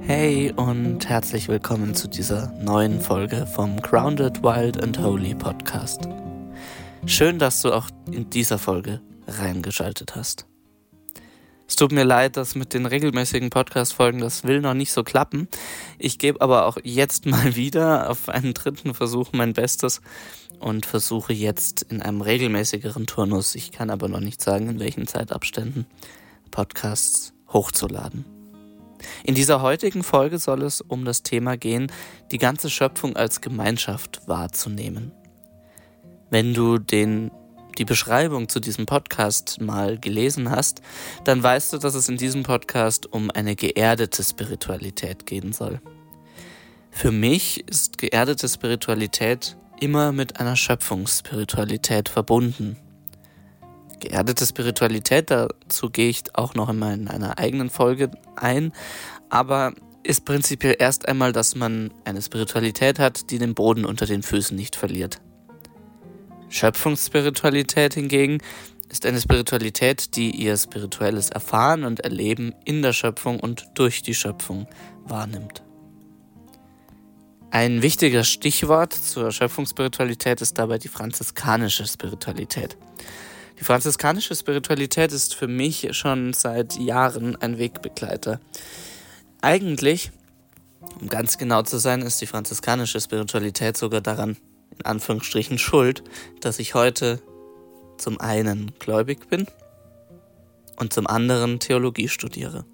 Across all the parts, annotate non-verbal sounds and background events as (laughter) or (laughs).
Hey und herzlich willkommen zu dieser neuen Folge vom Grounded Wild and Holy Podcast. Schön, dass du auch in dieser Folge reingeschaltet hast. Es tut mir leid, dass mit den regelmäßigen Podcast-Folgen das will noch nicht so klappen. Ich gebe aber auch jetzt (laughs) mal wieder auf einen dritten Versuch mein Bestes und versuche jetzt in einem regelmäßigeren Turnus, ich kann aber noch nicht sagen, in welchen Zeitabständen, Podcasts hochzuladen. In dieser heutigen Folge soll es um das Thema gehen, die ganze Schöpfung als Gemeinschaft wahrzunehmen. Wenn du den die Beschreibung zu diesem Podcast mal gelesen hast, dann weißt du, dass es in diesem Podcast um eine geerdete Spiritualität gehen soll. Für mich ist geerdete Spiritualität immer mit einer Schöpfungsspiritualität verbunden. Geerdete Spiritualität, dazu gehe ich auch noch einmal in einer eigenen Folge ein, aber ist prinzipiell erst einmal, dass man eine Spiritualität hat, die den Boden unter den Füßen nicht verliert. Schöpfungsspiritualität hingegen ist eine Spiritualität, die ihr spirituelles Erfahren und Erleben in der Schöpfung und durch die Schöpfung wahrnimmt. Ein wichtiger Stichwort zur Schöpfungsspiritualität ist dabei die franziskanische Spiritualität. Die franziskanische Spiritualität ist für mich schon seit Jahren ein Wegbegleiter. Eigentlich, um ganz genau zu sein, ist die franziskanische Spiritualität sogar daran in Anführungsstrichen schuld, dass ich heute zum einen gläubig bin und zum anderen Theologie studiere.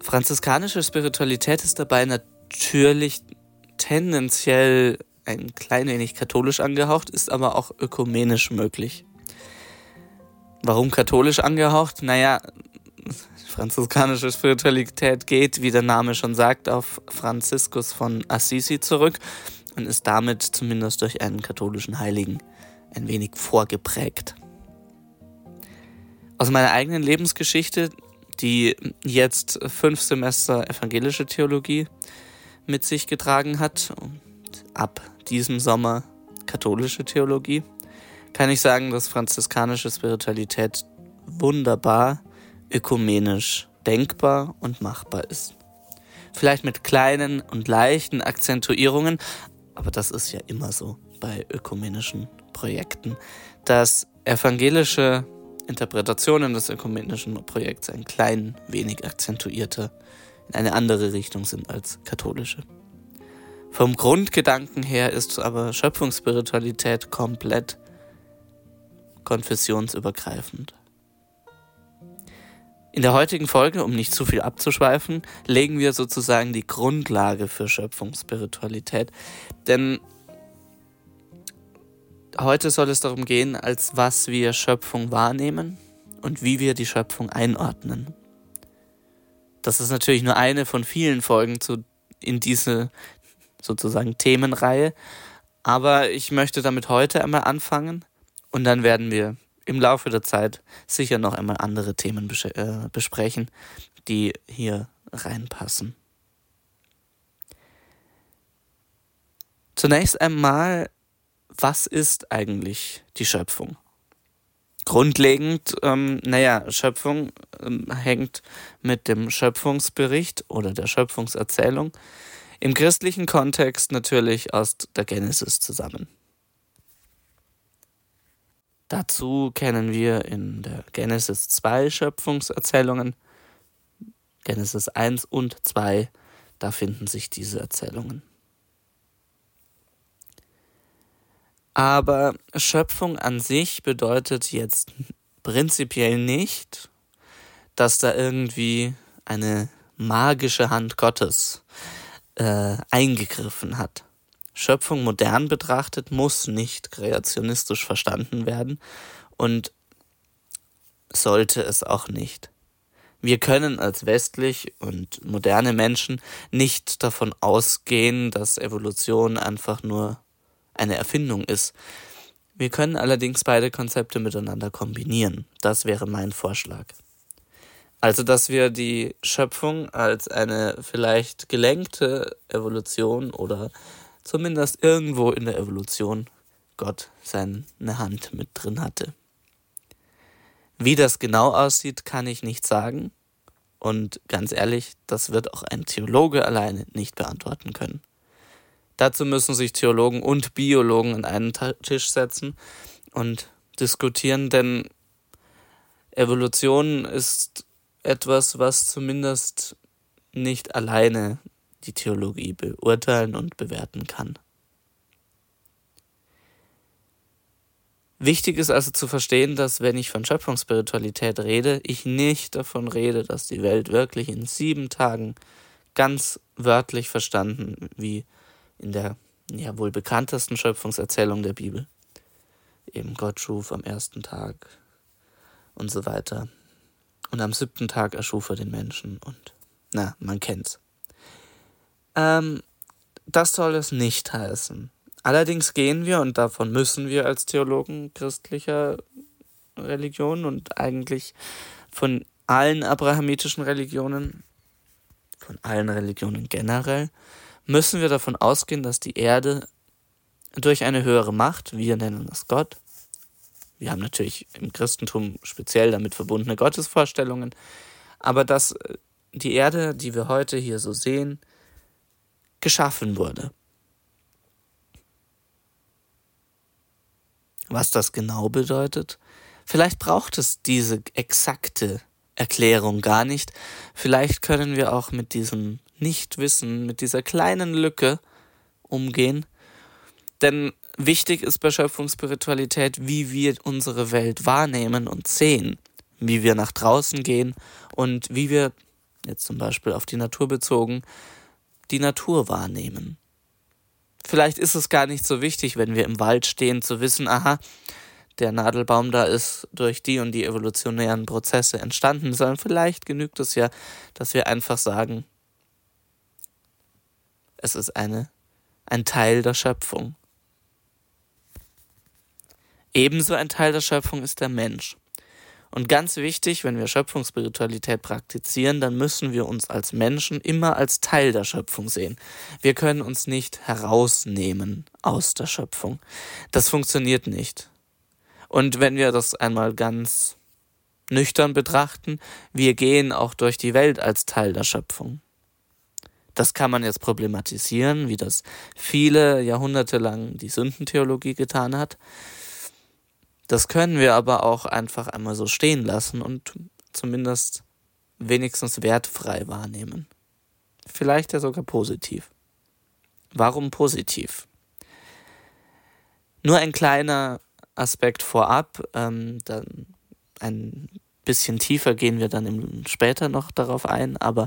Franziskanische Spiritualität ist dabei natürlich tendenziell ein klein wenig katholisch angehaucht, ist aber auch ökumenisch möglich. Warum katholisch angehaucht? Naja, franziskanische Spiritualität geht, wie der Name schon sagt, auf Franziskus von Assisi zurück und ist damit zumindest durch einen katholischen Heiligen ein wenig vorgeprägt. Aus meiner eigenen Lebensgeschichte, die jetzt fünf Semester evangelische Theologie mit sich getragen hat ab diesem Sommer katholische Theologie, kann ich sagen, dass franziskanische Spiritualität wunderbar ökumenisch denkbar und machbar ist. Vielleicht mit kleinen und leichten Akzentuierungen, aber das ist ja immer so bei ökumenischen Projekten, dass evangelische Interpretationen des ökumenischen Projekts ein klein wenig akzentuierter in eine andere Richtung sind als katholische. Vom Grundgedanken her ist aber Schöpfungsspiritualität komplett konfessionsübergreifend. In der heutigen Folge, um nicht zu viel abzuschweifen, legen wir sozusagen die Grundlage für Schöpfungsspiritualität. Denn heute soll es darum gehen, als was wir Schöpfung wahrnehmen und wie wir die Schöpfung einordnen. Das ist natürlich nur eine von vielen Folgen zu, in diese sozusagen Themenreihe. Aber ich möchte damit heute einmal anfangen und dann werden wir im Laufe der Zeit sicher noch einmal andere Themen bes äh, besprechen, die hier reinpassen. Zunächst einmal, was ist eigentlich die Schöpfung? Grundlegend, ähm, naja, Schöpfung ähm, hängt mit dem Schöpfungsbericht oder der Schöpfungserzählung im christlichen Kontext natürlich aus der Genesis zusammen. Dazu kennen wir in der Genesis 2 Schöpfungserzählungen. Genesis 1 und 2, da finden sich diese Erzählungen. Aber Schöpfung an sich bedeutet jetzt prinzipiell nicht, dass da irgendwie eine magische Hand Gottes äh, eingegriffen hat. Schöpfung modern betrachtet muss nicht kreationistisch verstanden werden und sollte es auch nicht. Wir können als westlich und moderne Menschen nicht davon ausgehen, dass Evolution einfach nur eine Erfindung ist. Wir können allerdings beide Konzepte miteinander kombinieren. Das wäre mein Vorschlag. Also, dass wir die Schöpfung als eine vielleicht gelenkte Evolution oder zumindest irgendwo in der Evolution Gott seine Hand mit drin hatte. Wie das genau aussieht, kann ich nicht sagen. Und ganz ehrlich, das wird auch ein Theologe alleine nicht beantworten können. Dazu müssen sich Theologen und Biologen an einen Tisch setzen und diskutieren, denn Evolution ist etwas, was zumindest nicht alleine die Theologie beurteilen und bewerten kann. Wichtig ist also zu verstehen, dass wenn ich von Schöpfungsspiritualität rede, ich nicht davon rede, dass die Welt wirklich in sieben Tagen ganz wörtlich verstanden, wie in der ja wohl bekanntesten Schöpfungserzählung der Bibel. Eben Gott schuf am ersten Tag und so weiter. Und am siebten Tag erschuf er den Menschen und na, man kennt's. Ähm, das soll es nicht heißen. Allerdings gehen wir, und davon müssen wir als Theologen christlicher Religion und eigentlich von allen abrahamitischen Religionen, von allen Religionen generell, müssen wir davon ausgehen, dass die Erde durch eine höhere Macht, wir nennen das Gott, wir haben natürlich im Christentum speziell damit verbundene Gottesvorstellungen, aber dass die Erde, die wir heute hier so sehen, geschaffen wurde. Was das genau bedeutet? Vielleicht braucht es diese exakte Erklärung gar nicht. Vielleicht können wir auch mit diesem Nichtwissen, mit dieser kleinen Lücke umgehen. Denn wichtig ist bei Schöpfungsspiritualität, wie wir unsere Welt wahrnehmen und sehen, wie wir nach draußen gehen und wie wir, jetzt zum Beispiel auf die Natur bezogen, die Natur wahrnehmen. Vielleicht ist es gar nicht so wichtig, wenn wir im Wald stehen, zu wissen, aha, der Nadelbaum da ist durch die und die evolutionären Prozesse entstanden, sondern vielleicht genügt es ja, dass wir einfach sagen, es ist eine, ein Teil der Schöpfung. Ebenso ein Teil der Schöpfung ist der Mensch. Und ganz wichtig, wenn wir Schöpfungsspiritualität praktizieren, dann müssen wir uns als Menschen immer als Teil der Schöpfung sehen. Wir können uns nicht herausnehmen aus der Schöpfung. Das funktioniert nicht. Und wenn wir das einmal ganz nüchtern betrachten, wir gehen auch durch die Welt als Teil der Schöpfung. Das kann man jetzt problematisieren, wie das viele Jahrhunderte lang die Sündentheologie getan hat. Das können wir aber auch einfach einmal so stehen lassen und zumindest wenigstens wertfrei wahrnehmen. Vielleicht ja sogar positiv. Warum positiv? Nur ein kleiner Aspekt vorab, ähm, dann ein bisschen tiefer gehen wir dann später noch darauf ein, aber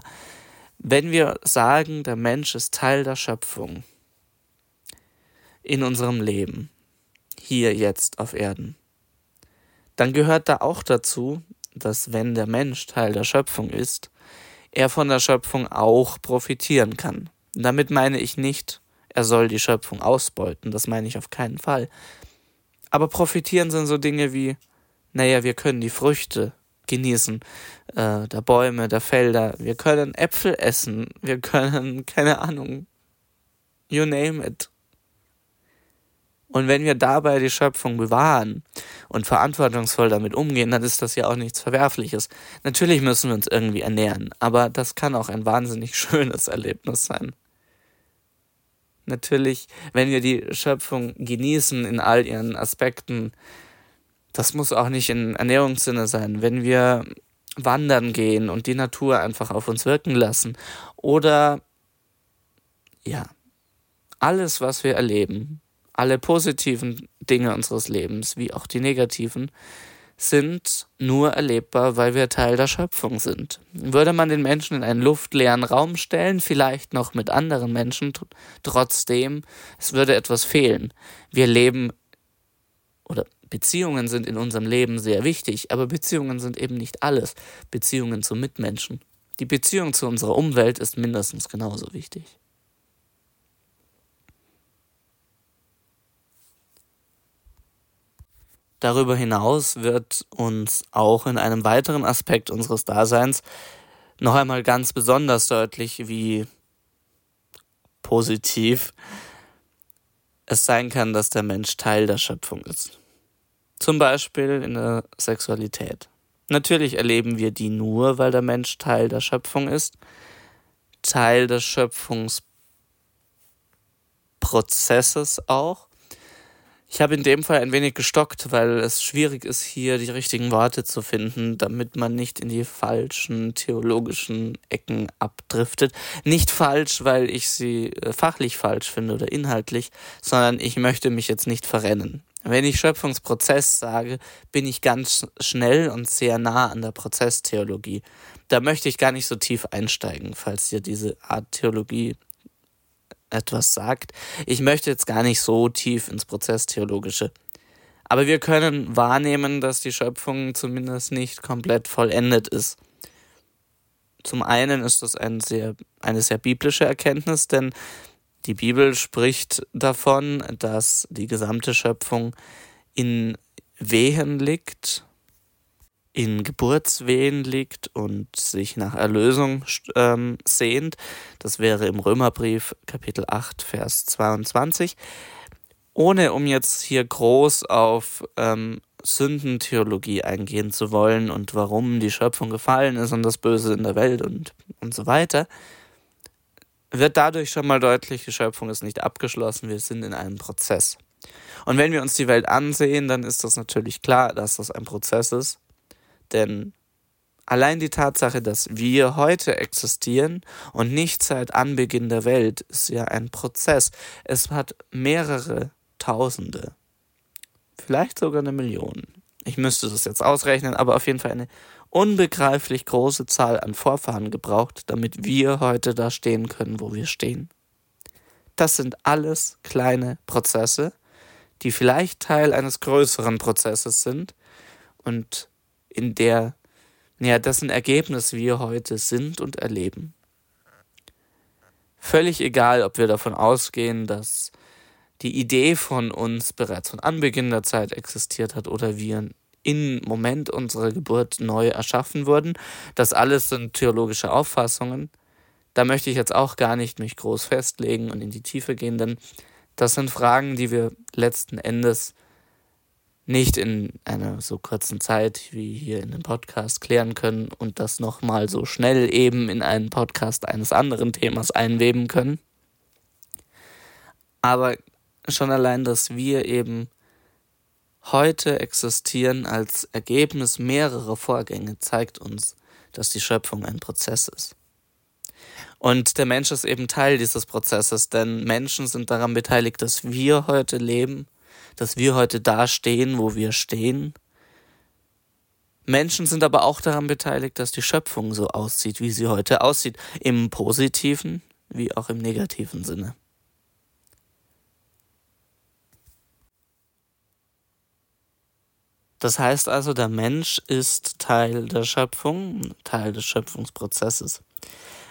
wenn wir sagen, der Mensch ist Teil der Schöpfung in unserem Leben, hier jetzt auf Erden, dann gehört da auch dazu, dass wenn der Mensch Teil der Schöpfung ist, er von der Schöpfung auch profitieren kann. damit meine ich nicht, er soll die Schöpfung ausbeuten, das meine ich auf keinen Fall. Aber profitieren sind so Dinge wie, naja, wir können die Früchte genießen, äh, der Bäume, der Felder, wir können Äpfel essen, wir können, (laughs) keine Ahnung, you name it. Und wenn wir dabei die Schöpfung bewahren und verantwortungsvoll damit umgehen, dann ist das ja auch nichts Verwerfliches. Natürlich müssen wir uns irgendwie ernähren, aber das kann auch ein wahnsinnig (laughs) schönes Erlebnis sein. Natürlich, wenn wir die Schöpfung genießen in all ihren Aspekten, das muss auch nicht in Ernährungssinne sein. Wenn wir wandern gehen und die Natur einfach auf uns wirken lassen oder ja, alles, was wir erleben, alle positiven Dinge unseres Lebens wie auch die negativen sind nur erlebbar, weil wir Teil der Schöpfung sind. Würde man den Menschen in einen luftleeren Raum stellen, vielleicht noch mit anderen Menschen, trotzdem, es würde etwas fehlen. Wir leben oder Beziehungen sind in unserem Leben sehr wichtig, aber Beziehungen sind eben nicht alles. Beziehungen zu Mitmenschen. Die Beziehung zu unserer Umwelt ist mindestens genauso wichtig. Darüber hinaus wird uns auch in einem weiteren Aspekt unseres Daseins noch einmal ganz besonders deutlich, wie positiv es sein kann, dass der Mensch Teil der Schöpfung ist. Zum Beispiel in der Sexualität. Natürlich erleben wir die nur, weil der Mensch Teil der Schöpfung ist, Teil des Schöpfungsprozesses auch. Ich habe in dem Fall ein wenig gestockt, weil es schwierig ist, hier die richtigen Worte zu finden, damit man nicht in die falschen theologischen Ecken abdriftet. Nicht falsch, weil ich sie äh, fachlich falsch finde oder inhaltlich, sondern ich möchte mich jetzt nicht verrennen. Wenn ich Schöpfungsprozess sage, bin ich ganz schnell und sehr nah an der Prozesstheologie. Da möchte ich gar nicht so tief einsteigen, falls dir diese Art Theologie etwas sagt. Ich möchte jetzt gar nicht so tief ins Prozesstheologische. Aber wir können wahrnehmen, dass die Schöpfung zumindest nicht komplett vollendet ist. Zum einen ist das ein sehr, eine sehr biblische Erkenntnis, denn die Bibel spricht davon, dass die gesamte Schöpfung in Wehen liegt, in Geburtswehen liegt und sich nach Erlösung ähm, sehnt. Das wäre im Römerbrief Kapitel 8, Vers 22. Ohne um jetzt hier groß auf ähm, Sündentheologie eingehen zu wollen und warum die Schöpfung gefallen ist und das Böse in der Welt und, und so weiter, wird dadurch schon mal deutlich, die Schöpfung ist nicht abgeschlossen, wir sind in einem Prozess. Und wenn wir uns die Welt ansehen, dann ist das natürlich klar, dass das ein Prozess ist denn allein die Tatsache, dass wir heute existieren und nicht seit Anbeginn der Welt, ist ja ein Prozess. Es hat mehrere Tausende, vielleicht sogar eine Million. Ich müsste das jetzt ausrechnen, aber auf jeden Fall eine unbegreiflich große Zahl an Vorfahren gebraucht, damit wir heute da stehen können, wo wir stehen. Das sind alles kleine Prozesse, die vielleicht Teil eines größeren Prozesses sind und in der, ja, dessen Ergebnis wir heute sind und erleben. Völlig egal, ob wir davon ausgehen, dass die Idee von uns bereits von Anbeginn der Zeit existiert hat oder wir im Moment unserer Geburt neu erschaffen wurden. Das alles sind theologische Auffassungen. Da möchte ich jetzt auch gar nicht mich groß festlegen und in die Tiefe gehen, denn das sind Fragen, die wir letzten Endes nicht in einer so kurzen Zeit wie hier in dem Podcast klären können und das nochmal so schnell eben in einen Podcast eines anderen Themas einweben können. Aber schon allein, dass wir eben heute existieren als Ergebnis mehrerer Vorgänge, zeigt uns, dass die Schöpfung ein Prozess ist. Und der Mensch ist eben Teil dieses Prozesses, denn Menschen sind daran beteiligt, dass wir heute leben dass wir heute da stehen, wo wir stehen. Menschen sind aber auch daran beteiligt, dass die Schöpfung so aussieht, wie sie heute aussieht, im positiven wie auch im negativen Sinne. Das heißt also, der Mensch ist Teil der Schöpfung, Teil des Schöpfungsprozesses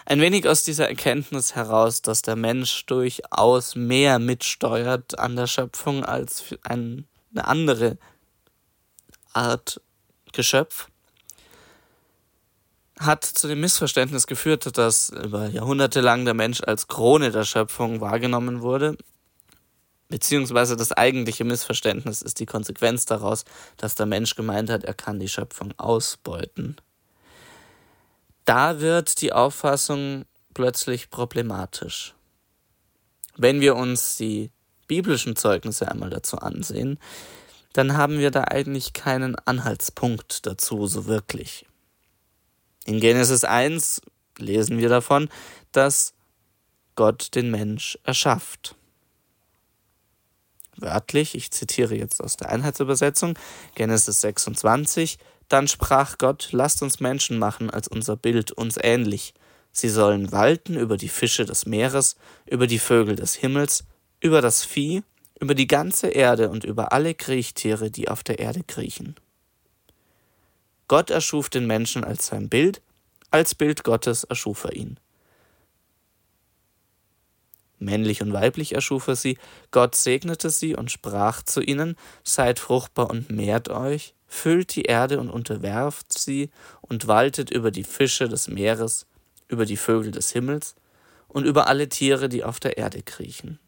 ein wenig aus dieser Erkenntnis heraus, dass der Mensch durchaus mehr mitsteuert an der Schöpfung als eine andere Art Geschöpf, hat zu dem Missverständnis geführt, dass über Jahrhunderte lang der Mensch als Krone der Schöpfung wahrgenommen wurde, beziehungsweise das eigentliche Missverständnis ist die Konsequenz daraus, dass der Mensch gemeint hat, er kann die Schöpfung ausbeuten da wird die Auffassung plötzlich problematisch. Wenn wir uns die biblischen Zeugnisse einmal dazu ansehen, dann haben wir da eigentlich keinen Anhaltspunkt dazu so wirklich. In Genesis 1 lesen wir davon, dass Gott den Mensch erschafft. Wörtlich, ich zitiere jetzt aus der Einheitsübersetzung, Genesis 26, dann sprach Gott, lasst uns Menschen machen als unser Bild, uns ähnlich. Sie sollen walten über die Fische des Meeres, über die Vögel des Himmels, über das Vieh, über die ganze Erde und über alle Kriechtiere, die auf der Erde kriechen. Gott erschuf den Menschen als sein Bild, als Bild Gottes erschuf er ihn. Männlich und weiblich erschuf er sie, Gott segnete sie und sprach zu ihnen, Seid fruchtbar und mehrt euch, füllt die Erde und unterwerft sie und waltet über die Fische des Meeres, über die Vögel des Himmels und über alle Tiere, die auf der Erde kriechen.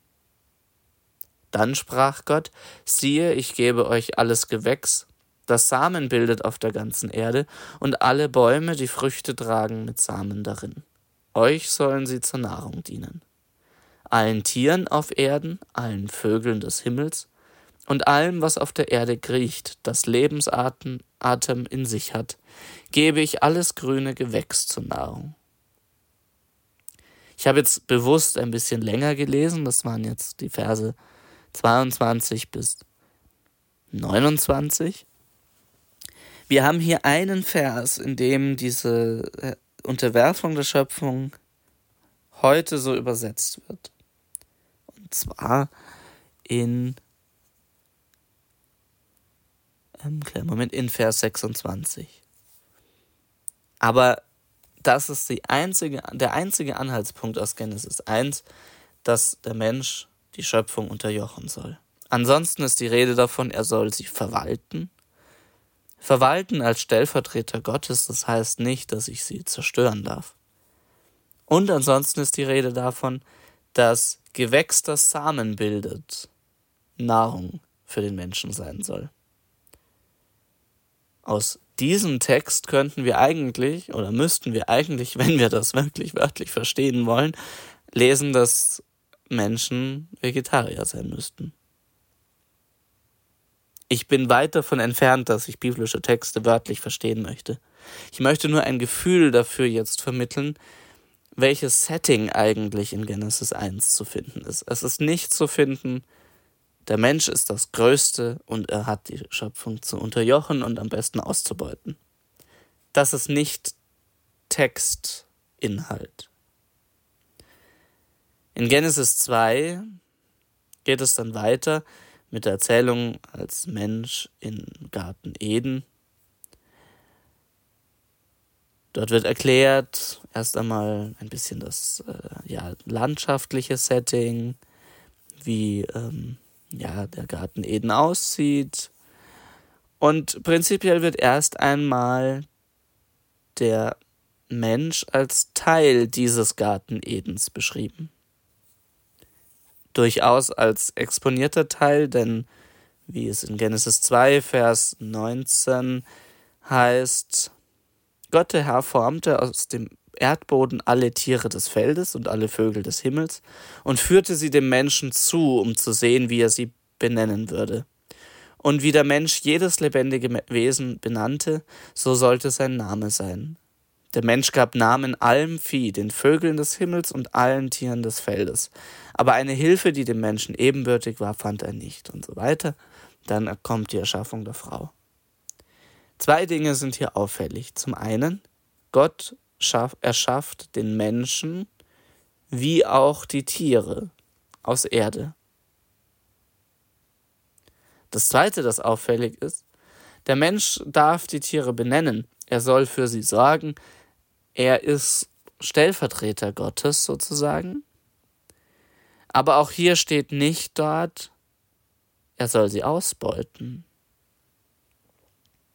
Dann sprach Gott, siehe, ich gebe euch alles Gewächs das Samen bildet auf der ganzen Erde, und alle Bäume, die Früchte tragen mit Samen darin. Euch sollen sie zur Nahrung dienen. Allen Tieren auf Erden, allen Vögeln des Himmels und allem, was auf der Erde kriecht, das Lebensatem Atem in sich hat, gebe ich alles grüne Gewächs zur Nahrung. Ich habe jetzt bewusst ein bisschen länger gelesen, das waren jetzt die Verse 22 bis 29. Wir haben hier einen Vers, in dem diese äh, Unterwerfung der Schöpfung heute so übersetzt wird. Zwar in ähm, Moment, in Vers 26. Aber das ist die einzige, der einzige Anhaltspunkt aus Genesis 1, dass der Mensch die Schöpfung unterjochen soll. Ansonsten ist die Rede davon, er soll sie verwalten. Verwalten als Stellvertreter Gottes, das heißt nicht, dass ich sie zerstören darf. Und ansonsten ist die Rede davon, das Samen bildet, Nahrung für den Menschen sein soll. Aus diesem Text könnten wir eigentlich oder müssten wir eigentlich, (laughs) wenn wir das wirklich wörtlich verstehen wollen, lesen, dass Menschen Vegetarier sein müssten. Ich bin weit davon entfernt, dass ich biblische Texte wörtlich verstehen möchte. Ich möchte nur ein Gefühl dafür jetzt vermitteln, welches Setting eigentlich in Genesis 1 zu finden ist. Es ist nicht zu finden, der Mensch ist das Größte und er hat die Schöpfung zu unterjochen und am besten auszubeuten. Das ist nicht Textinhalt. In Genesis 2 geht es dann weiter mit der Erzählung als Mensch in Garten Eden. Dort wird erklärt erst einmal ein bisschen das äh, ja, landschaftliche Setting, wie ähm, ja, der Garten Eden aussieht. Und prinzipiell wird erst einmal der Mensch als Teil dieses Garten Edens beschrieben. Durchaus als exponierter Teil, denn wie es in Genesis 2, Vers 19 heißt, Gott der Herr formte aus dem Erdboden alle Tiere des Feldes und alle Vögel des Himmels und führte sie dem Menschen zu, um zu sehen, wie er sie benennen würde. Und wie der Mensch jedes lebendige Wesen benannte, so sollte sein Name sein. Der Mensch gab Namen allem Vieh, den Vögeln des Himmels und allen Tieren des Feldes. Aber eine Hilfe, die dem Menschen ebenbürtig war, fand er nicht und so weiter. Dann kommt die Erschaffung der Frau. Zwei Dinge sind hier auffällig. Zum einen, Gott schaff, erschafft den Menschen wie auch die Tiere aus Erde. Das Zweite, das auffällig ist, der Mensch darf die Tiere benennen, er soll für sie sorgen, er ist Stellvertreter Gottes sozusagen. Aber auch hier steht nicht dort, er soll sie ausbeuten.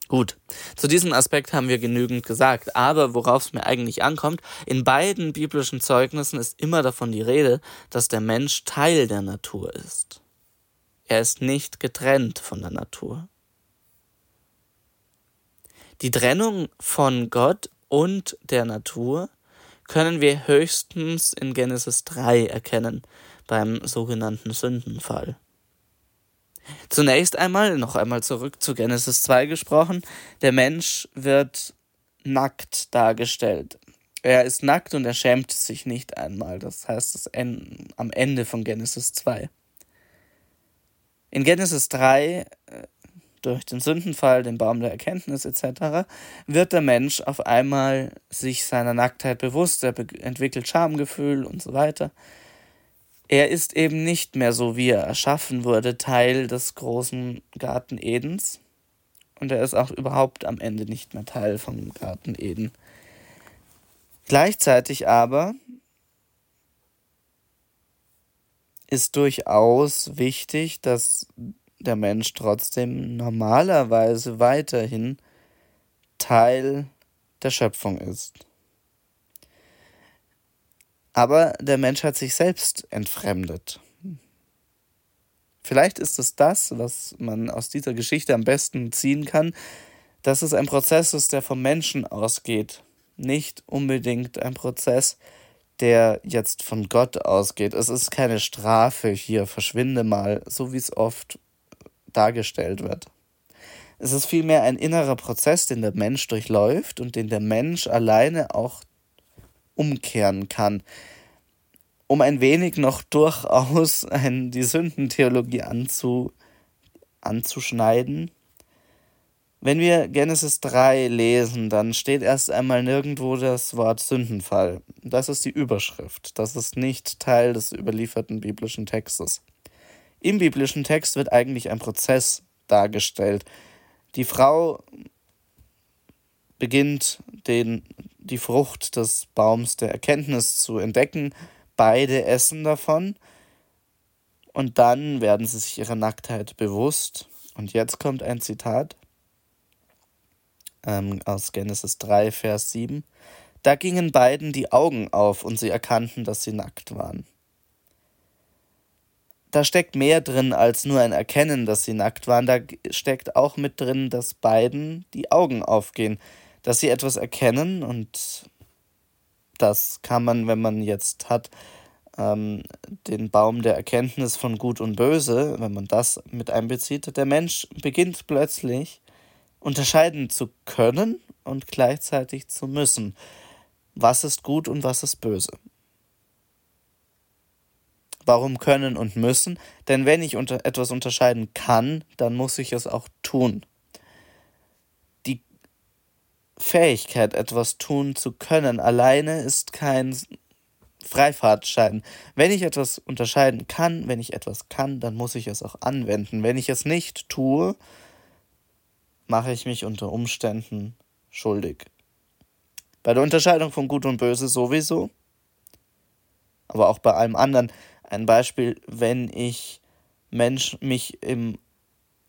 Gut, zu diesem Aspekt haben wir genügend gesagt, aber worauf es mir eigentlich ankommt, in beiden biblischen Zeugnissen ist immer davon die Rede, dass der Mensch Teil der Natur ist. Er ist nicht getrennt von der Natur. Die Trennung von Gott und der Natur können wir höchstens in Genesis 3 erkennen, beim sogenannten Sündenfall. Zunächst einmal, noch einmal zurück zu Genesis 2 gesprochen, der Mensch wird nackt dargestellt. Er ist nackt und er schämt sich nicht einmal. Das heißt, das en am Ende von Genesis 2. In Genesis 3, äh, durch den Sündenfall, den Baum der Erkenntnis etc., wird der Mensch auf einmal sich seiner Nacktheit bewusst, er entwickelt Schamgefühl und so weiter. Er ist eben nicht mehr so, wie er erschaffen wurde, Teil des großen Garten Edens. Und er ist auch überhaupt am Ende nicht mehr Teil vom Garten Eden. Gleichzeitig aber ist durchaus wichtig, dass der Mensch trotzdem normalerweise weiterhin Teil der Schöpfung ist. Aber der Mensch hat sich selbst entfremdet. Vielleicht ist es das, was man aus dieser Geschichte am besten ziehen kann, dass es ein Prozess ist, der vom Menschen ausgeht, nicht unbedingt ein Prozess, der jetzt von Gott ausgeht. Es ist keine Strafe hier, verschwinde mal, so wie es oft dargestellt wird. Es ist vielmehr ein innerer Prozess, den der Mensch durchläuft und den der Mensch alleine auch umkehren kann. Um ein wenig noch durchaus ein, die Sündentheologie anzu, anzuschneiden, wenn wir Genesis 3 lesen, dann steht erst einmal nirgendwo das Wort Sündenfall. Das ist die Überschrift. Das ist nicht Teil des überlieferten biblischen Textes. Im biblischen Text wird eigentlich ein Prozess dargestellt. Die Frau beginnt den, die Frucht des Baums der Erkenntnis zu entdecken. Beide essen davon. Und dann werden sie sich ihrer Nacktheit bewusst. Und jetzt kommt ein Zitat ähm, aus Genesis 3, Vers 7. Da gingen beiden die Augen auf und sie erkannten, dass sie nackt waren. Da steckt mehr drin als nur ein Erkennen, dass sie nackt waren. Da steckt auch mit drin, dass beiden die Augen aufgehen, dass sie etwas erkennen und das kann man, wenn man jetzt hat, ähm, den Baum der Erkenntnis von Gut und Böse, wenn man das mit einbezieht, der Mensch beginnt plötzlich unterscheiden zu können und gleichzeitig zu müssen. Was ist gut und was ist böse? Warum können und müssen? Denn wenn ich unter etwas unterscheiden kann, dann muss ich es auch tun. Fähigkeit, etwas tun zu können, alleine ist kein Freifahrtschein. Wenn ich etwas unterscheiden kann, wenn ich etwas kann, dann muss ich es auch anwenden. Wenn ich es nicht tue, mache ich mich unter Umständen schuldig. Bei der Unterscheidung von Gut und Böse sowieso, aber auch bei allem anderen. Ein Beispiel, wenn ich Mensch mich im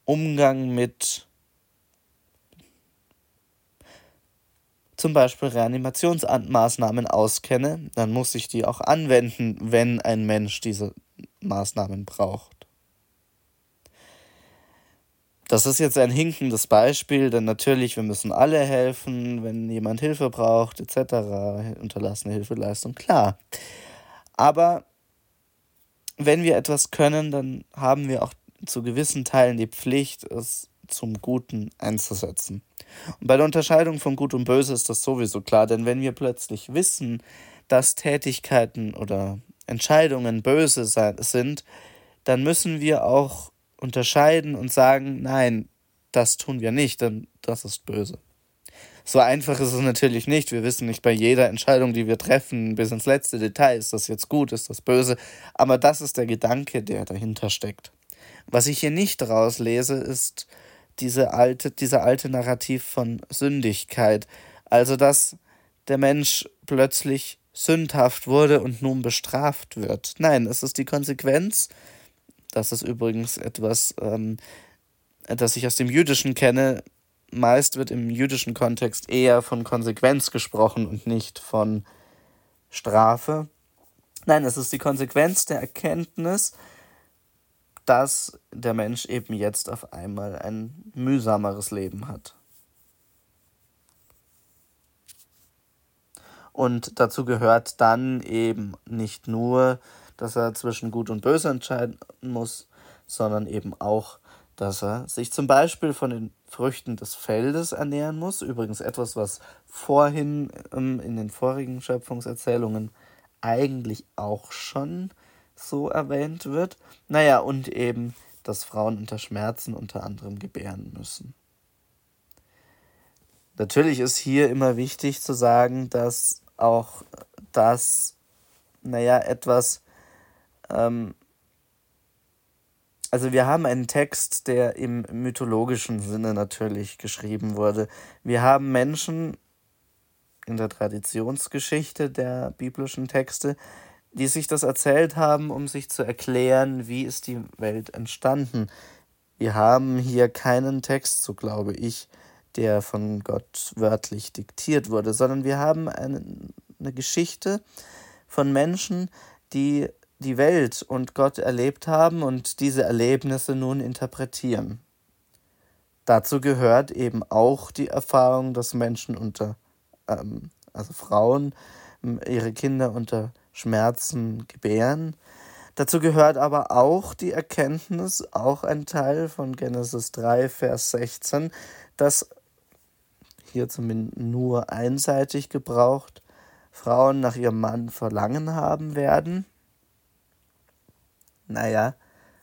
Umgang mit zum Beispiel Reanimationsmaßnahmen auskenne, dann muss ich die auch anwenden, wenn ein Mensch diese Maßnahmen braucht. Das ist jetzt ein hinkendes Beispiel, denn natürlich, wir müssen alle helfen, wenn jemand Hilfe braucht, etc. Unterlassene Hilfeleistung, klar. Aber wenn wir etwas können, dann haben wir auch zu gewissen Teilen die Pflicht, es zum Guten einzusetzen. Und bei der Unterscheidung von Gut und Böse ist das sowieso klar, denn wenn wir plötzlich wissen, dass Tätigkeiten oder Entscheidungen böse sind, dann müssen wir auch unterscheiden und sagen, nein, das tun wir nicht, denn das ist böse. So einfach ist es natürlich nicht. Wir wissen nicht bei jeder Entscheidung, die wir treffen, bis ins letzte Detail, ist das jetzt gut, ist das böse. Aber das ist der Gedanke, der dahinter steckt. Was ich hier nicht rauslese, ist diese alte, dieser alte Narrativ von Sündigkeit. Also, dass der Mensch plötzlich sündhaft wurde und nun bestraft wird. Nein, es ist die Konsequenz das ist übrigens etwas, ähm, das ich aus dem Jüdischen kenne. Meist wird im jüdischen Kontext eher von Konsequenz gesprochen und nicht von Strafe. Nein, es ist die Konsequenz der Erkenntnis, dass der Mensch eben jetzt auf einmal ein mühsameres Leben hat. Und dazu gehört dann eben nicht nur dass er zwischen Gut und Böse entscheiden muss, sondern eben auch, dass er sich zum Beispiel von den Früchten des Feldes ernähren muss. Übrigens etwas, was vorhin ähm, in den vorigen Schöpfungserzählungen eigentlich auch schon so erwähnt wird. Naja, und eben, dass Frauen unter Schmerzen unter anderem gebären müssen. Natürlich ist hier immer wichtig zu sagen, dass auch das, naja, etwas ähm, also wir haben einen Text, der im mythologischen Sinne natürlich geschrieben wurde. Wir haben Menschen in der Traditionsgeschichte der biblischen Texte, die sich das erzählt haben, um sich zu erklären, wie ist die Welt entstanden. Wir haben hier keinen Text, so glaube ich, der von Gott wörtlich diktiert wurde, sondern wir haben eine, eine Geschichte von Menschen, die die Welt und Gott erlebt haben und diese Erlebnisse nun interpretieren. Dazu gehört eben auch die Erfahrung, dass Menschen unter, ähm, also Frauen, ihre Kinder unter Schmerzen gebären. Dazu gehört aber auch die Erkenntnis, auch ein Teil von Genesis 3, Vers 16, dass hier zumindest nur einseitig gebraucht, Frauen nach ihrem Mann Verlangen haben werden. Naja,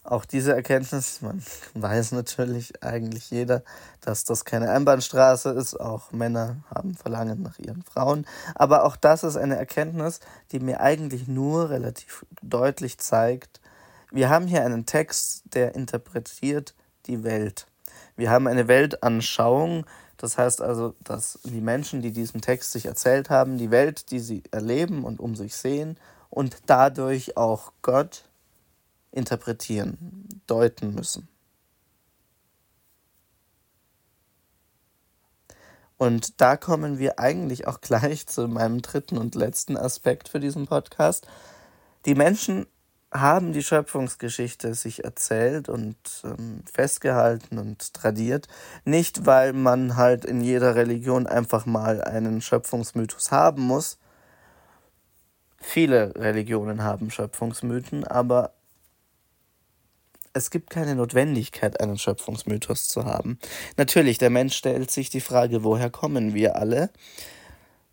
auch diese Erkenntnis, man (laughs) weiß natürlich eigentlich jeder, dass das keine Einbahnstraße ist. Auch Männer haben Verlangen nach ihren Frauen. Aber auch das ist eine Erkenntnis, die mir eigentlich nur relativ deutlich zeigt, wir haben hier einen Text, der interpretiert die Welt. Wir haben eine Weltanschauung, das heißt also, dass die Menschen, die diesen Text sich erzählt haben, die Welt, die sie erleben und um sich sehen und dadurch auch Gott interpretieren, deuten müssen. Und da kommen wir eigentlich auch gleich zu meinem dritten und letzten Aspekt für diesen Podcast. Die Menschen haben die Schöpfungsgeschichte sich erzählt und ähm, festgehalten und tradiert, nicht weil man halt in jeder Religion einfach mal einen Schöpfungsmythos haben muss. Viele Religionen haben Schöpfungsmythen, aber es gibt keine Notwendigkeit, einen Schöpfungsmythos zu haben. Natürlich, der Mensch stellt sich die Frage, woher kommen wir alle?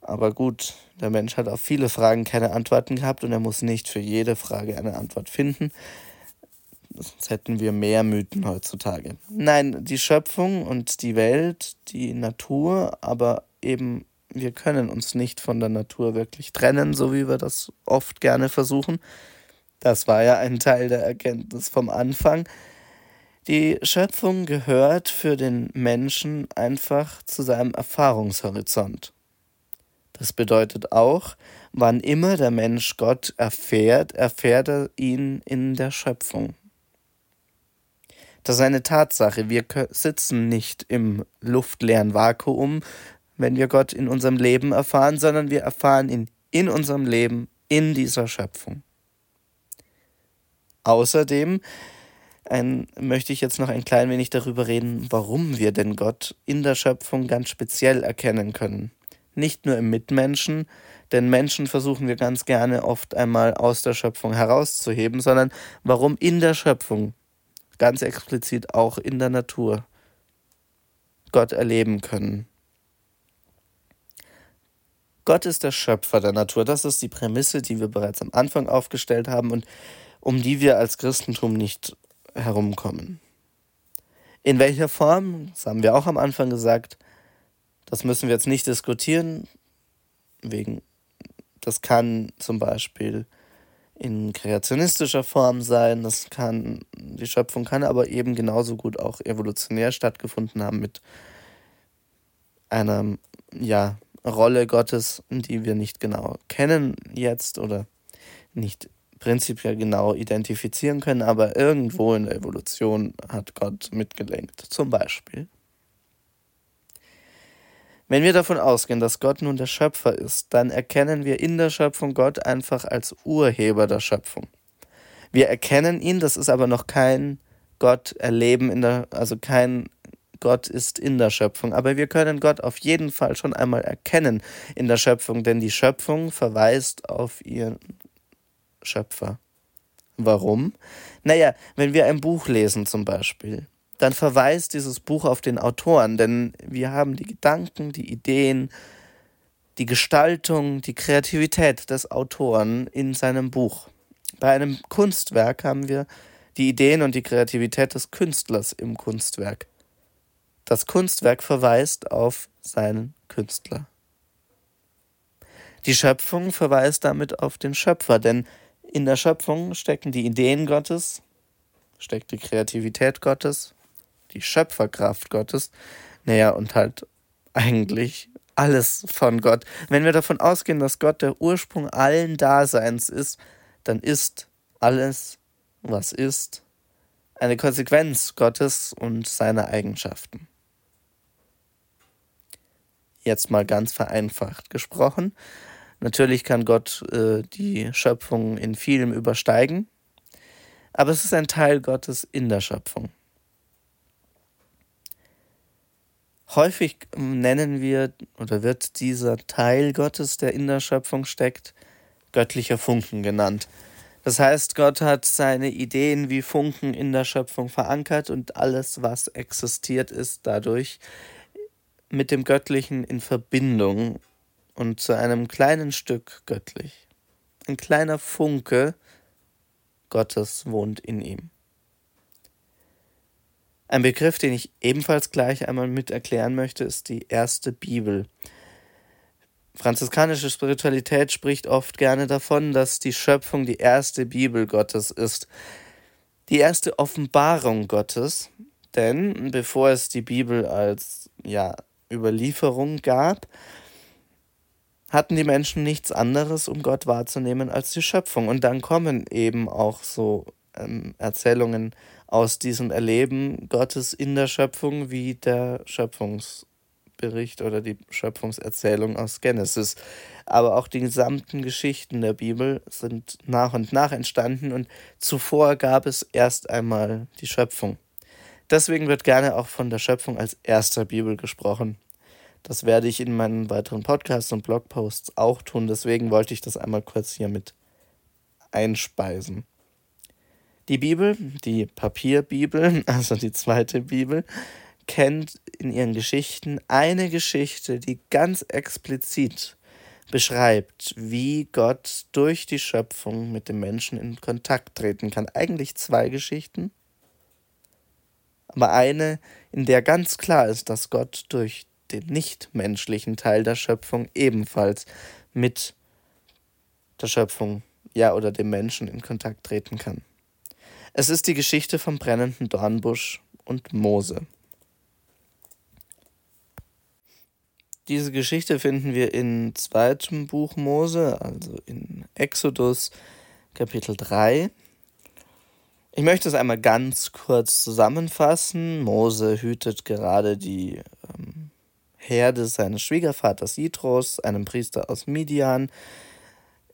Aber gut, der Mensch hat auf viele Fragen keine Antworten gehabt und er muss nicht für jede Frage eine Antwort finden. Sonst hätten wir mehr Mythen heutzutage. Nein, die Schöpfung und die Welt, die Natur, aber eben wir können uns nicht von der Natur wirklich trennen, so wie wir das oft gerne versuchen. Das war ja ein Teil der Erkenntnis vom Anfang. Die Schöpfung gehört für den Menschen einfach zu seinem Erfahrungshorizont. Das bedeutet auch, wann immer der Mensch Gott erfährt, erfährt er ihn in der Schöpfung. Das ist eine Tatsache. Wir sitzen nicht im luftleeren Vakuum, wenn wir Gott in unserem Leben erfahren, sondern wir erfahren ihn in unserem Leben, in dieser Schöpfung. Außerdem ein, möchte ich jetzt noch ein klein wenig darüber reden, warum wir denn Gott in der Schöpfung ganz speziell erkennen können. Nicht nur im Mitmenschen, denn Menschen versuchen wir ganz gerne oft einmal aus der Schöpfung herauszuheben, sondern warum in der Schöpfung, ganz explizit auch in der Natur, Gott erleben können. Gott ist der Schöpfer der Natur. Das ist die Prämisse, die wir bereits am Anfang aufgestellt haben und um die wir als Christentum nicht herumkommen. In welcher Form, das haben wir auch am Anfang gesagt, das müssen wir jetzt nicht diskutieren, wegen, das kann zum Beispiel in kreationistischer Form sein, das kann, die Schöpfung kann aber eben genauso gut auch evolutionär stattgefunden haben mit einer, ja, Rolle Gottes, die wir nicht genau kennen jetzt oder nicht prinzipiell genau identifizieren können, aber irgendwo in der Evolution hat Gott mitgelenkt. Zum Beispiel. Wenn wir davon ausgehen, dass Gott nun der Schöpfer ist, dann erkennen wir in der Schöpfung Gott einfach als Urheber der Schöpfung. Wir erkennen ihn, das ist aber noch kein Gott erleben in der, also kein Gott ist in der Schöpfung. Aber wir können Gott auf jeden Fall schon einmal erkennen in der Schöpfung, denn die Schöpfung verweist auf ihren Schöpfer. Warum? Naja, wenn wir ein Buch lesen zum Beispiel, dann verweist dieses Buch auf den Autoren, denn wir haben die Gedanken, die Ideen, die Gestaltung, die Kreativität des Autoren in seinem Buch. Bei einem Kunstwerk haben wir die Ideen und die Kreativität des Künstlers im Kunstwerk. Das Kunstwerk verweist auf seinen Künstler. Die Schöpfung verweist damit auf den Schöpfer, denn in der Schöpfung stecken die Ideen Gottes, steckt die Kreativität Gottes, die Schöpferkraft Gottes, naja, und halt eigentlich alles von Gott. Wenn wir davon ausgehen, dass Gott der Ursprung allen Daseins ist, dann ist alles, was ist, eine Konsequenz Gottes und seiner Eigenschaften. Jetzt mal ganz vereinfacht gesprochen. Natürlich kann Gott äh, die Schöpfung in vielem übersteigen, aber es ist ein Teil Gottes in der Schöpfung. Häufig nennen wir oder wird dieser Teil Gottes, der in der Schöpfung steckt, göttlicher Funken genannt. Das heißt, Gott hat seine Ideen wie Funken in der Schöpfung verankert und alles, was existiert, ist dadurch mit dem Göttlichen in Verbindung und zu einem kleinen Stück göttlich. Ein kleiner Funke Gottes wohnt in ihm. Ein Begriff, den ich ebenfalls gleich einmal mit erklären möchte, ist die erste Bibel. Franziskanische Spiritualität spricht oft gerne davon, dass die Schöpfung die erste Bibel Gottes ist, die erste Offenbarung Gottes, denn bevor es die Bibel als ja, Überlieferung gab, hatten die Menschen nichts anderes, um Gott wahrzunehmen, als die Schöpfung. Und dann kommen eben auch so ähm, Erzählungen aus diesem Erleben Gottes in der Schöpfung wie der Schöpfungsbericht oder die Schöpfungserzählung aus Genesis. Aber auch die gesamten Geschichten der Bibel sind nach und nach entstanden und zuvor gab es erst einmal die Schöpfung. Deswegen wird gerne auch von der Schöpfung als erster Bibel gesprochen. Das werde ich in meinen weiteren Podcasts und Blogposts auch tun. Deswegen wollte ich das einmal kurz hier mit einspeisen. Die Bibel, die Papierbibel, (laughs) also die zweite Bibel, kennt in ihren Geschichten eine Geschichte, die ganz explizit beschreibt, wie Gott durch die Schöpfung mit dem Menschen in Kontakt treten kann. Eigentlich zwei Geschichten, aber eine, in der ganz klar ist, dass Gott durch den nichtmenschlichen Teil der Schöpfung ebenfalls mit der Schöpfung, ja, oder dem Menschen in Kontakt treten kann. Es ist die Geschichte vom brennenden Dornbusch und Mose. Diese Geschichte finden wir in zweitem Buch Mose, also in Exodus Kapitel 3. Ich möchte es einmal ganz kurz zusammenfassen. Mose hütet gerade die ähm, Herde seines Schwiegervaters Jitros, einem Priester aus Midian.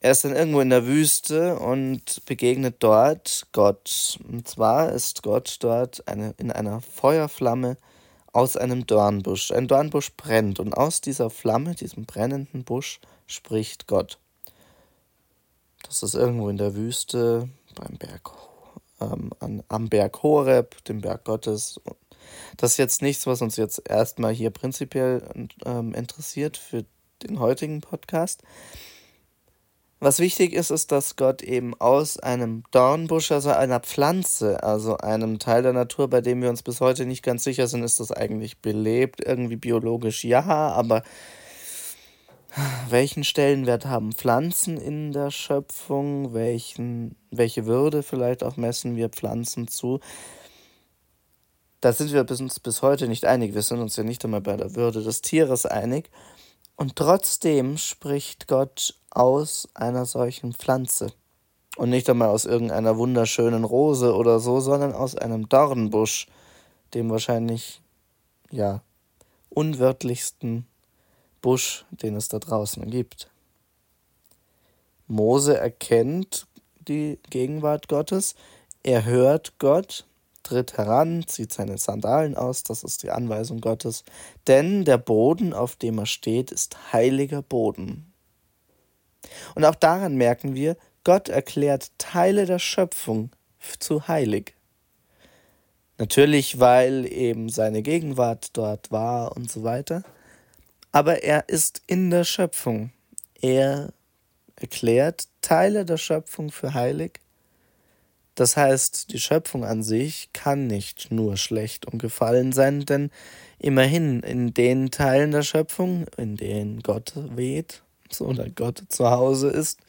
Er ist dann irgendwo in der Wüste und begegnet dort Gott. Und zwar ist Gott dort eine, in einer Feuerflamme aus einem Dornbusch. Ein Dornbusch brennt und aus dieser Flamme, diesem brennenden Busch, spricht Gott. Das ist irgendwo in der Wüste beim Berg, ähm, an, am Berg Horeb, dem Berg Gottes. Das ist jetzt nichts, was uns jetzt erstmal hier prinzipiell ähm, interessiert für den heutigen Podcast. Was wichtig ist, ist, dass Gott eben aus einem Dornbusch, also einer Pflanze, also einem Teil der Natur, bei dem wir uns bis heute nicht ganz sicher sind, ist das eigentlich belebt, irgendwie biologisch ja, aber welchen Stellenwert haben Pflanzen in der Schöpfung? Welchen, welche Würde vielleicht auch messen wir Pflanzen zu? Da sind wir uns bis heute nicht einig. Wir sind uns ja nicht einmal bei der Würde des Tieres einig. Und trotzdem spricht Gott aus einer solchen Pflanze. Und nicht einmal aus irgendeiner wunderschönen Rose oder so, sondern aus einem Dornbusch, dem wahrscheinlich, ja, unwörtlichsten Busch, den es da draußen gibt. Mose erkennt die Gegenwart Gottes, er hört Gott tritt heran, zieht seine Sandalen aus, das ist die Anweisung Gottes, denn der Boden, auf dem er steht, ist heiliger Boden. Und auch daran merken wir, Gott erklärt Teile der Schöpfung zu heilig. Natürlich, weil eben seine Gegenwart dort war und so weiter, aber er ist in der Schöpfung. Er erklärt Teile der Schöpfung für heilig das heißt, die Schöpfung an sich kann nicht nur schlecht und gefallen sein, denn immerhin in den Teilen der Schöpfung, in denen Gott weht, oder Gott zu Hause ist,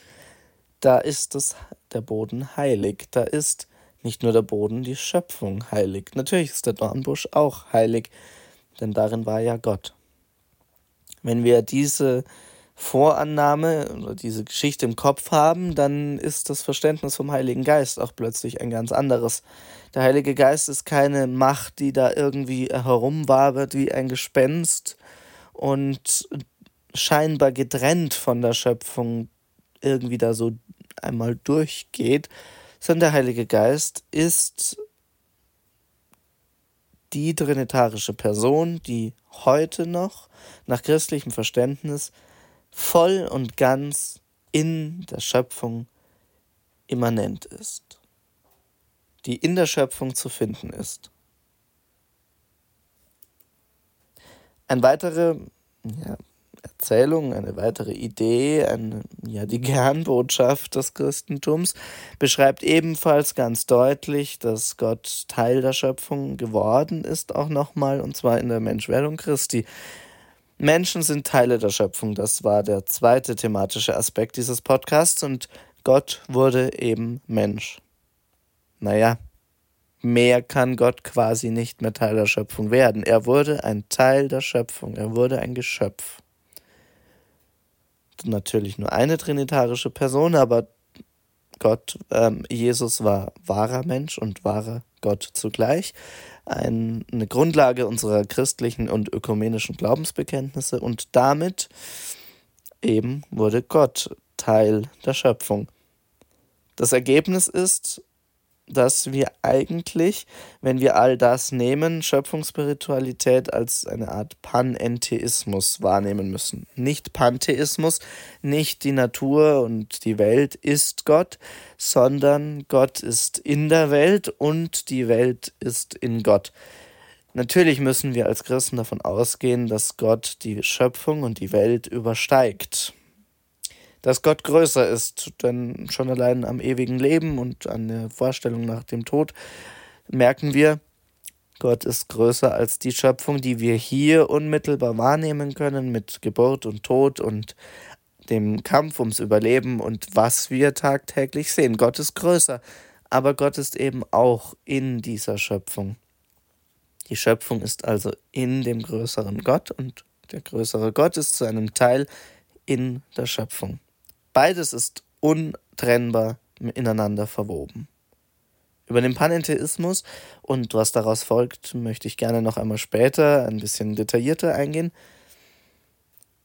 da ist es der Boden heilig. Da ist nicht nur der Boden, die Schöpfung heilig. Natürlich ist der Dornbusch auch heilig, denn darin war ja Gott. Wenn wir diese Vorannahme oder diese Geschichte im Kopf haben, dann ist das Verständnis vom Heiligen Geist auch plötzlich ein ganz anderes. Der Heilige Geist ist keine Macht, die da irgendwie herumwabert wie ein Gespenst und scheinbar getrennt von der Schöpfung irgendwie da so einmal durchgeht, sondern der Heilige Geist ist die trinitarische Person, die heute noch nach christlichem Verständnis voll und ganz in der Schöpfung immanent ist, die in der Schöpfung zu finden ist. Eine weitere ja, Erzählung, eine weitere Idee, eine, ja, die (laughs) Kernbotschaft des Christentums beschreibt ebenfalls ganz deutlich, dass Gott Teil der Schöpfung geworden ist, auch nochmal, und zwar in der Menschwerdung Christi. Menschen sind Teile der Schöpfung, das war der zweite thematische Aspekt dieses Podcasts, und Gott wurde eben Mensch. Naja, mehr kann Gott quasi nicht mehr Teil der Schöpfung werden. Er wurde ein Teil der Schöpfung, er wurde ein Geschöpf natürlich nur eine trinitarische Person, aber Gott, ähm, Jesus war wahrer Mensch und wahrer Gott zugleich. Ein, eine Grundlage unserer christlichen und ökumenischen Glaubensbekenntnisse und damit eben wurde Gott Teil der Schöpfung. Das Ergebnis ist, dass wir eigentlich, wenn wir all das nehmen, Schöpfungsspiritualität als eine Art Panentheismus wahrnehmen müssen. Nicht Pantheismus, nicht die Natur und die Welt ist Gott, sondern Gott ist in der Welt und die Welt ist in Gott. Natürlich müssen wir als Christen davon ausgehen, dass Gott die Schöpfung und die Welt übersteigt dass Gott größer ist, denn schon allein am ewigen Leben und an der Vorstellung nach dem Tod merken wir, Gott ist größer als die Schöpfung, die wir hier unmittelbar wahrnehmen können mit Geburt und Tod und dem Kampf ums Überleben und was wir tagtäglich sehen. Gott ist größer, aber Gott ist eben auch in dieser Schöpfung. Die Schöpfung ist also in dem größeren Gott und der größere Gott ist zu einem Teil in der Schöpfung. Beides ist untrennbar ineinander verwoben. Über den Panentheismus und was daraus folgt, möchte ich gerne noch einmal später ein bisschen detaillierter eingehen,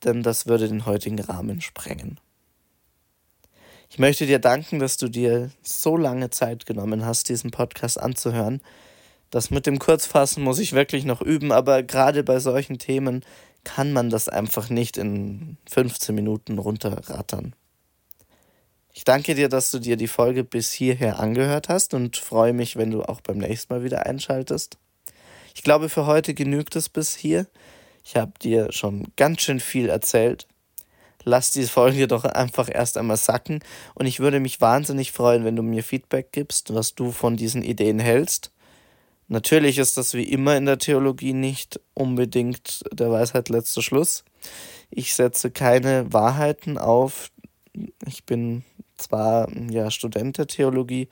denn das würde den heutigen Rahmen sprengen. Ich möchte dir danken, dass du dir so lange Zeit genommen hast, diesen Podcast anzuhören. Das mit dem Kurzfassen muss ich wirklich noch üben, aber gerade bei solchen Themen kann man das einfach nicht in 15 Minuten runterrattern. Ich danke dir, dass du dir die Folge bis hierher angehört hast und freue mich, wenn du auch beim nächsten Mal wieder einschaltest. Ich glaube, für heute genügt es bis hier. Ich habe dir schon ganz schön viel erzählt. Lass diese Folge doch einfach erst einmal sacken und ich würde mich wahnsinnig freuen, wenn du mir Feedback gibst, was du von diesen Ideen hältst. Natürlich ist das wie immer in der Theologie nicht unbedingt der Weisheit letzter Schluss. Ich setze keine Wahrheiten auf. Ich bin zwar ja Student der Theologie,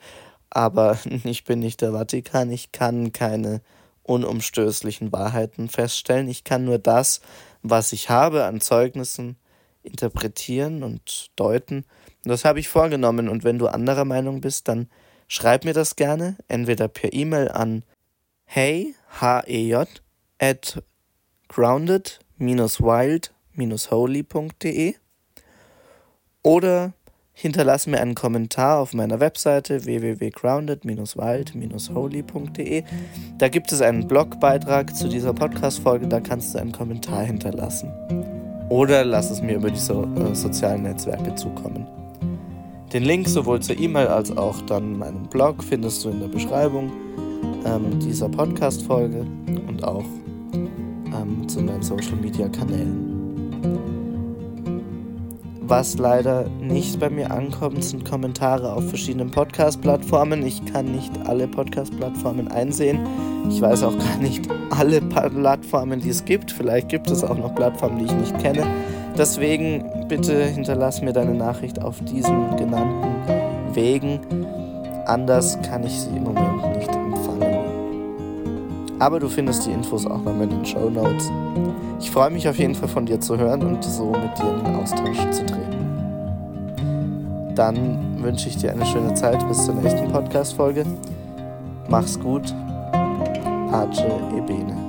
aber (laughs) ich bin nicht der Vatikan. Ich kann keine unumstößlichen Wahrheiten feststellen. Ich kann nur das, was ich habe an Zeugnissen, interpretieren und deuten. Das habe ich vorgenommen. Und wenn du anderer Meinung bist, dann schreib mir das gerne, entweder per E-Mail an hey, H-E-J, at grounded-wild-holy.de oder Hinterlass mir einen Kommentar auf meiner Webseite www.grounded-wild-holy.de. Da gibt es einen Blogbeitrag zu dieser Podcast-Folge, da kannst du einen Kommentar hinterlassen. Oder lass es mir über die so, äh, sozialen Netzwerke zukommen. Den Link sowohl zur E-Mail als auch dann meinem Blog findest du in der Beschreibung ähm, dieser Podcast-Folge und auch ähm, zu meinen Social-Media-Kanälen. Was leider nicht bei mir ankommt, sind Kommentare auf verschiedenen Podcast-Plattformen. Ich kann nicht alle Podcast-Plattformen einsehen. Ich weiß auch gar nicht alle Plattformen, die es gibt. Vielleicht gibt es auch noch Plattformen, die ich nicht kenne. Deswegen bitte hinterlass mir deine Nachricht auf diesen genannten Wegen. Anders kann ich sie im Moment nicht. Aber du findest die Infos auch nochmal in den Show Notes. Ich freue mich auf jeden Fall von dir zu hören und so mit dir in den Austausch zu treten. Dann wünsche ich dir eine schöne Zeit bis zur nächsten Podcast-Folge. Mach's gut. Ace Ebene.